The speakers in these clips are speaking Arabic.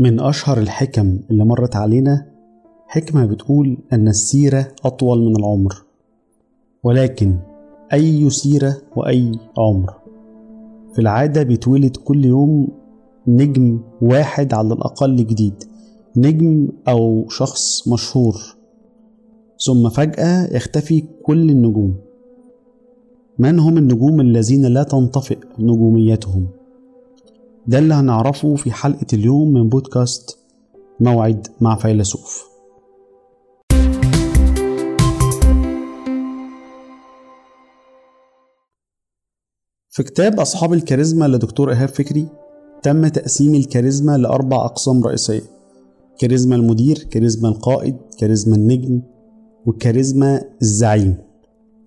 من أشهر الحكم اللي مرت علينا حكمة بتقول أن السيرة أطول من العمر ولكن أي سيرة وأي عمر. في العادة بيتولد كل يوم نجم واحد على الأقل جديد نجم أو شخص مشهور. ثم فجأة يختفي كل النجوم. من هم النجوم الذين لا تنطفئ نجوميتهم؟ ده اللي هنعرفه في حلقة اليوم من بودكاست موعد مع فيلسوف. في كتاب أصحاب الكاريزما لدكتور إيهاب فكري تم تقسيم الكاريزما لأربع أقسام رئيسية كاريزما المدير كاريزما القائد كاريزما النجم وكاريزما الزعيم.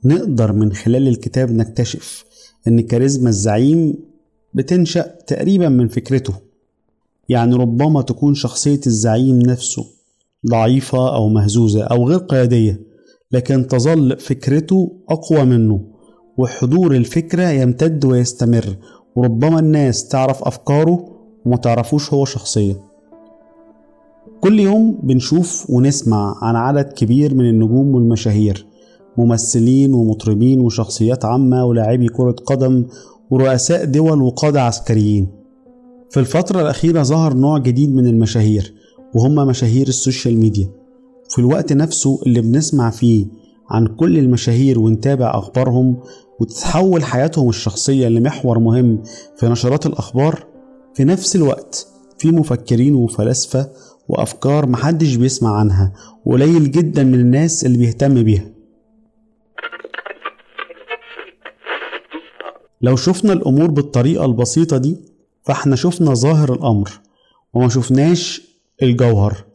نقدر من خلال الكتاب نكتشف إن كاريزما الزعيم بتنشأ تقريبا من فكرته. يعني ربما تكون شخصية الزعيم نفسه ضعيفة أو مهزوزة أو غير قيادية لكن تظل فكرته أقوى منه وحضور الفكرة يمتد ويستمر وربما الناس تعرف أفكاره وما تعرفوش هو شخصيا كل يوم بنشوف ونسمع عن عدد كبير من النجوم والمشاهير ممثلين ومطربين وشخصيات عامة ولاعبي كرة قدم ورؤساء دول وقادة عسكريين. في الفترة الأخيرة ظهر نوع جديد من المشاهير وهم مشاهير السوشيال ميديا. في الوقت نفسه اللي بنسمع فيه عن كل المشاهير ونتابع أخبارهم وتتحول حياتهم الشخصية لمحور مهم في نشرات الأخبار في نفس الوقت في مفكرين وفلاسفة وأفكار محدش بيسمع عنها وقليل جدا من الناس اللي بيهتم بيها. لو شفنا الأمور بالطريقة البسيطة دي فإحنا شفنا ظاهر الأمر وما شفناش الجوهر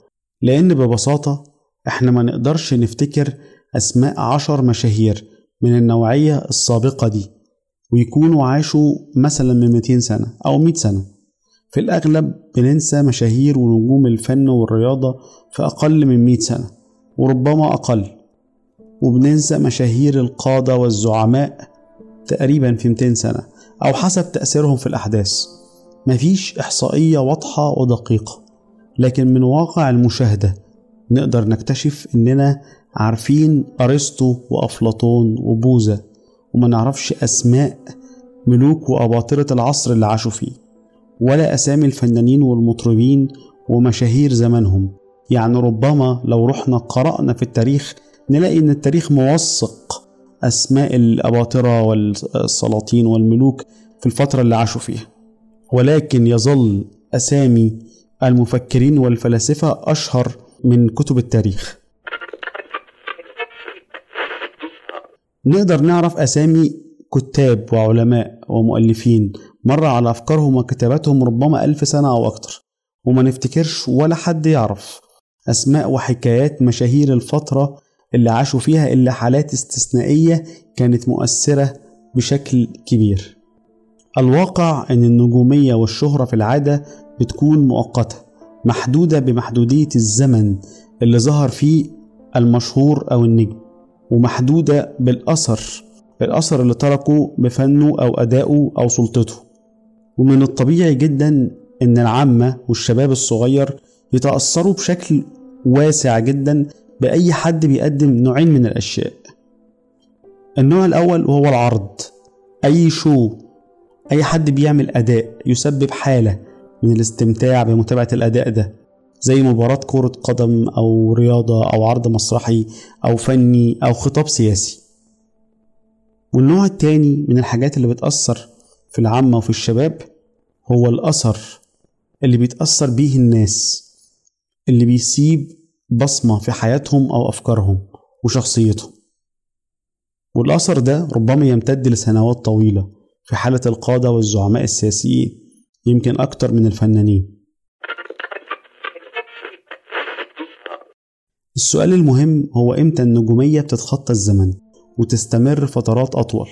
لأن ببساطة إحنا ما نقدرش نفتكر أسماء عشر مشاهير من النوعية السابقة دي ويكونوا عاشوا مثلا من 200 سنة أو 100 سنة. في الأغلب بننسى مشاهير ونجوم الفن والرياضة في أقل من 100 سنة وربما أقل. وبننسى مشاهير القادة والزعماء تقريبا في 200 سنة أو حسب تأثيرهم في الأحداث. مفيش إحصائية واضحة ودقيقة لكن من واقع المشاهدة نقدر نكتشف إننا عارفين أرسطو وأفلاطون وبوذا وما نعرفش أسماء ملوك وأباطرة العصر اللي عاشوا فيه ولا أسامي الفنانين والمطربين ومشاهير زمانهم. يعني ربما لو رحنا قرأنا في التاريخ نلاقي إن التاريخ موثق أسماء الأباطرة والسلاطين والملوك في الفترة اللي عاشوا فيها. ولكن يظل أسامي المفكرين والفلاسفة أشهر من كتب التاريخ. نقدر نعرف أسامي كتاب وعلماء ومؤلفين مر على أفكارهم وكتاباتهم ربما ألف سنة أو أكتر وما نفتكرش ولا حد يعرف أسماء وحكايات مشاهير الفترة اللي عاشوا فيها إلا حالات استثنائية كانت مؤثرة بشكل كبير. الواقع أن النجومية والشهرة في العادة بتكون مؤقتة محدودة بمحدودية الزمن اللي ظهر فيه المشهور أو النجم ومحدودة بالأثر الأثر اللي تركه بفنه أو أدائه أو سلطته. ومن الطبيعي جدا إن العامة والشباب الصغير يتأثروا بشكل واسع جدا بأي حد بيقدم نوعين من الأشياء. النوع الأول وهو العرض أي شو أي حد بيعمل أداء يسبب حالة من الاستمتاع بمتابعة الأداء ده زي مباراة كرة قدم أو رياضة أو عرض مسرحي أو فني أو خطاب سياسي. والنوع التاني من الحاجات اللي بتأثر في العامة وفي الشباب هو الأثر اللي بيتأثر بيه الناس اللي بيسيب بصمة في حياتهم أو أفكارهم وشخصيتهم. والأثر ده ربما يمتد لسنوات طويلة في حالة القادة والزعماء السياسيين يمكن أكتر من الفنانين. السؤال المهم هو إمتى النجومية بتتخطى الزمن وتستمر فترات أطول؟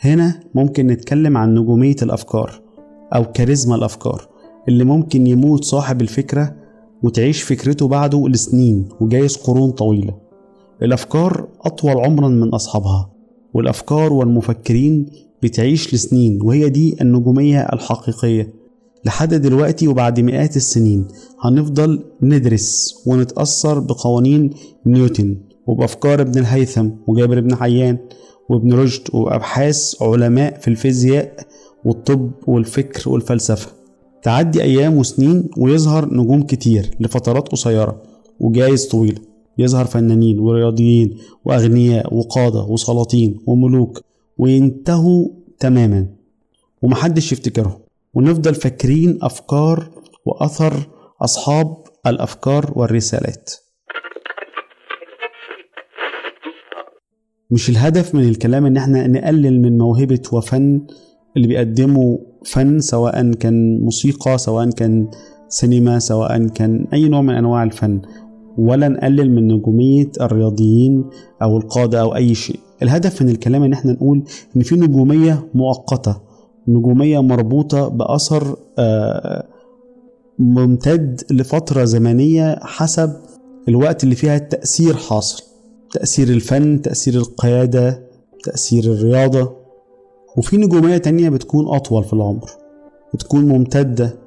هنا ممكن نتكلم عن نجومية الأفكار أو كاريزما الأفكار اللي ممكن يموت صاحب الفكرة وتعيش فكرته بعده لسنين وجايز قرون طويلة. الأفكار أطول عمرا من أصحابها والأفكار والمفكرين بتعيش لسنين وهي دي النجومية الحقيقية. لحد دلوقتي وبعد مئات السنين هنفضل ندرس ونتأثر بقوانين نيوتن وبأفكار ابن الهيثم وجابر بن حيان وابن رشد وأبحاث علماء في الفيزياء والطب والفكر والفلسفة. تعدي أيام وسنين ويظهر نجوم كتير لفترات قصيرة وجايز طويلة يظهر فنانين ورياضيين وأغنياء وقادة وسلاطين وملوك وينتهوا تماما ومحدش يفتكرهم. ونفضل فاكرين أفكار وأثر أصحاب الأفكار والرسالات. مش الهدف من الكلام إن إحنا نقلل من موهبة وفن اللي بيقدموا فن سواء كان موسيقى سواء كان سينما سواء كان أي نوع من أنواع الفن. ولا نقلل من نجومية الرياضيين أو القادة أو أي شيء. الهدف من الكلام إن إحنا نقول إن في نجومية مؤقتة نجومية مربوطة بأثر ممتد لفترة زمنية حسب الوقت اللي فيها التأثير حاصل. تأثير الفن تأثير القيادة تأثير الرياضة. وفي نجومية تانية بتكون أطول في العمر بتكون ممتدة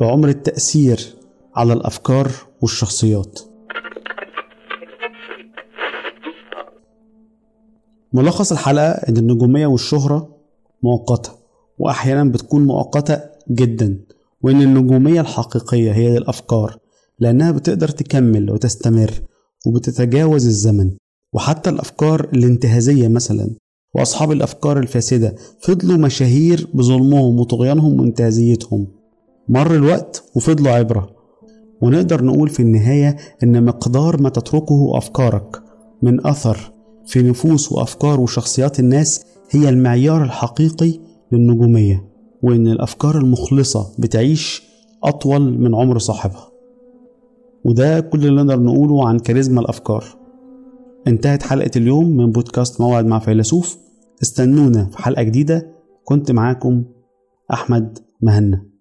بعمر التأثير على الأفكار والشخصيات. ملخص الحلقة إن النجومية والشهرة مؤقتة وأحيانا بتكون مؤقتة جدا وإن النجومية الحقيقية هي الأفكار لأنها بتقدر تكمل وتستمر وبتتجاوز الزمن وحتى الأفكار الانتهازية مثلا. وأصحاب الأفكار الفاسدة فضلوا مشاهير بظلمهم وطغيانهم وانتهازيتهم. مر الوقت وفضلوا عبرة. ونقدر نقول في النهاية إن مقدار ما تتركه أفكارك من أثر في نفوس وأفكار وشخصيات الناس هي المعيار الحقيقي للنجومية وإن الأفكار المخلصة بتعيش أطول من عمر صاحبها. وده كل اللي نقدر نقوله عن كاريزما الأفكار. انتهت حلقة اليوم من بودكاست موعد مع فيلسوف. استنونا في حلقة جديدة. كنت معاكم أحمد مهنا.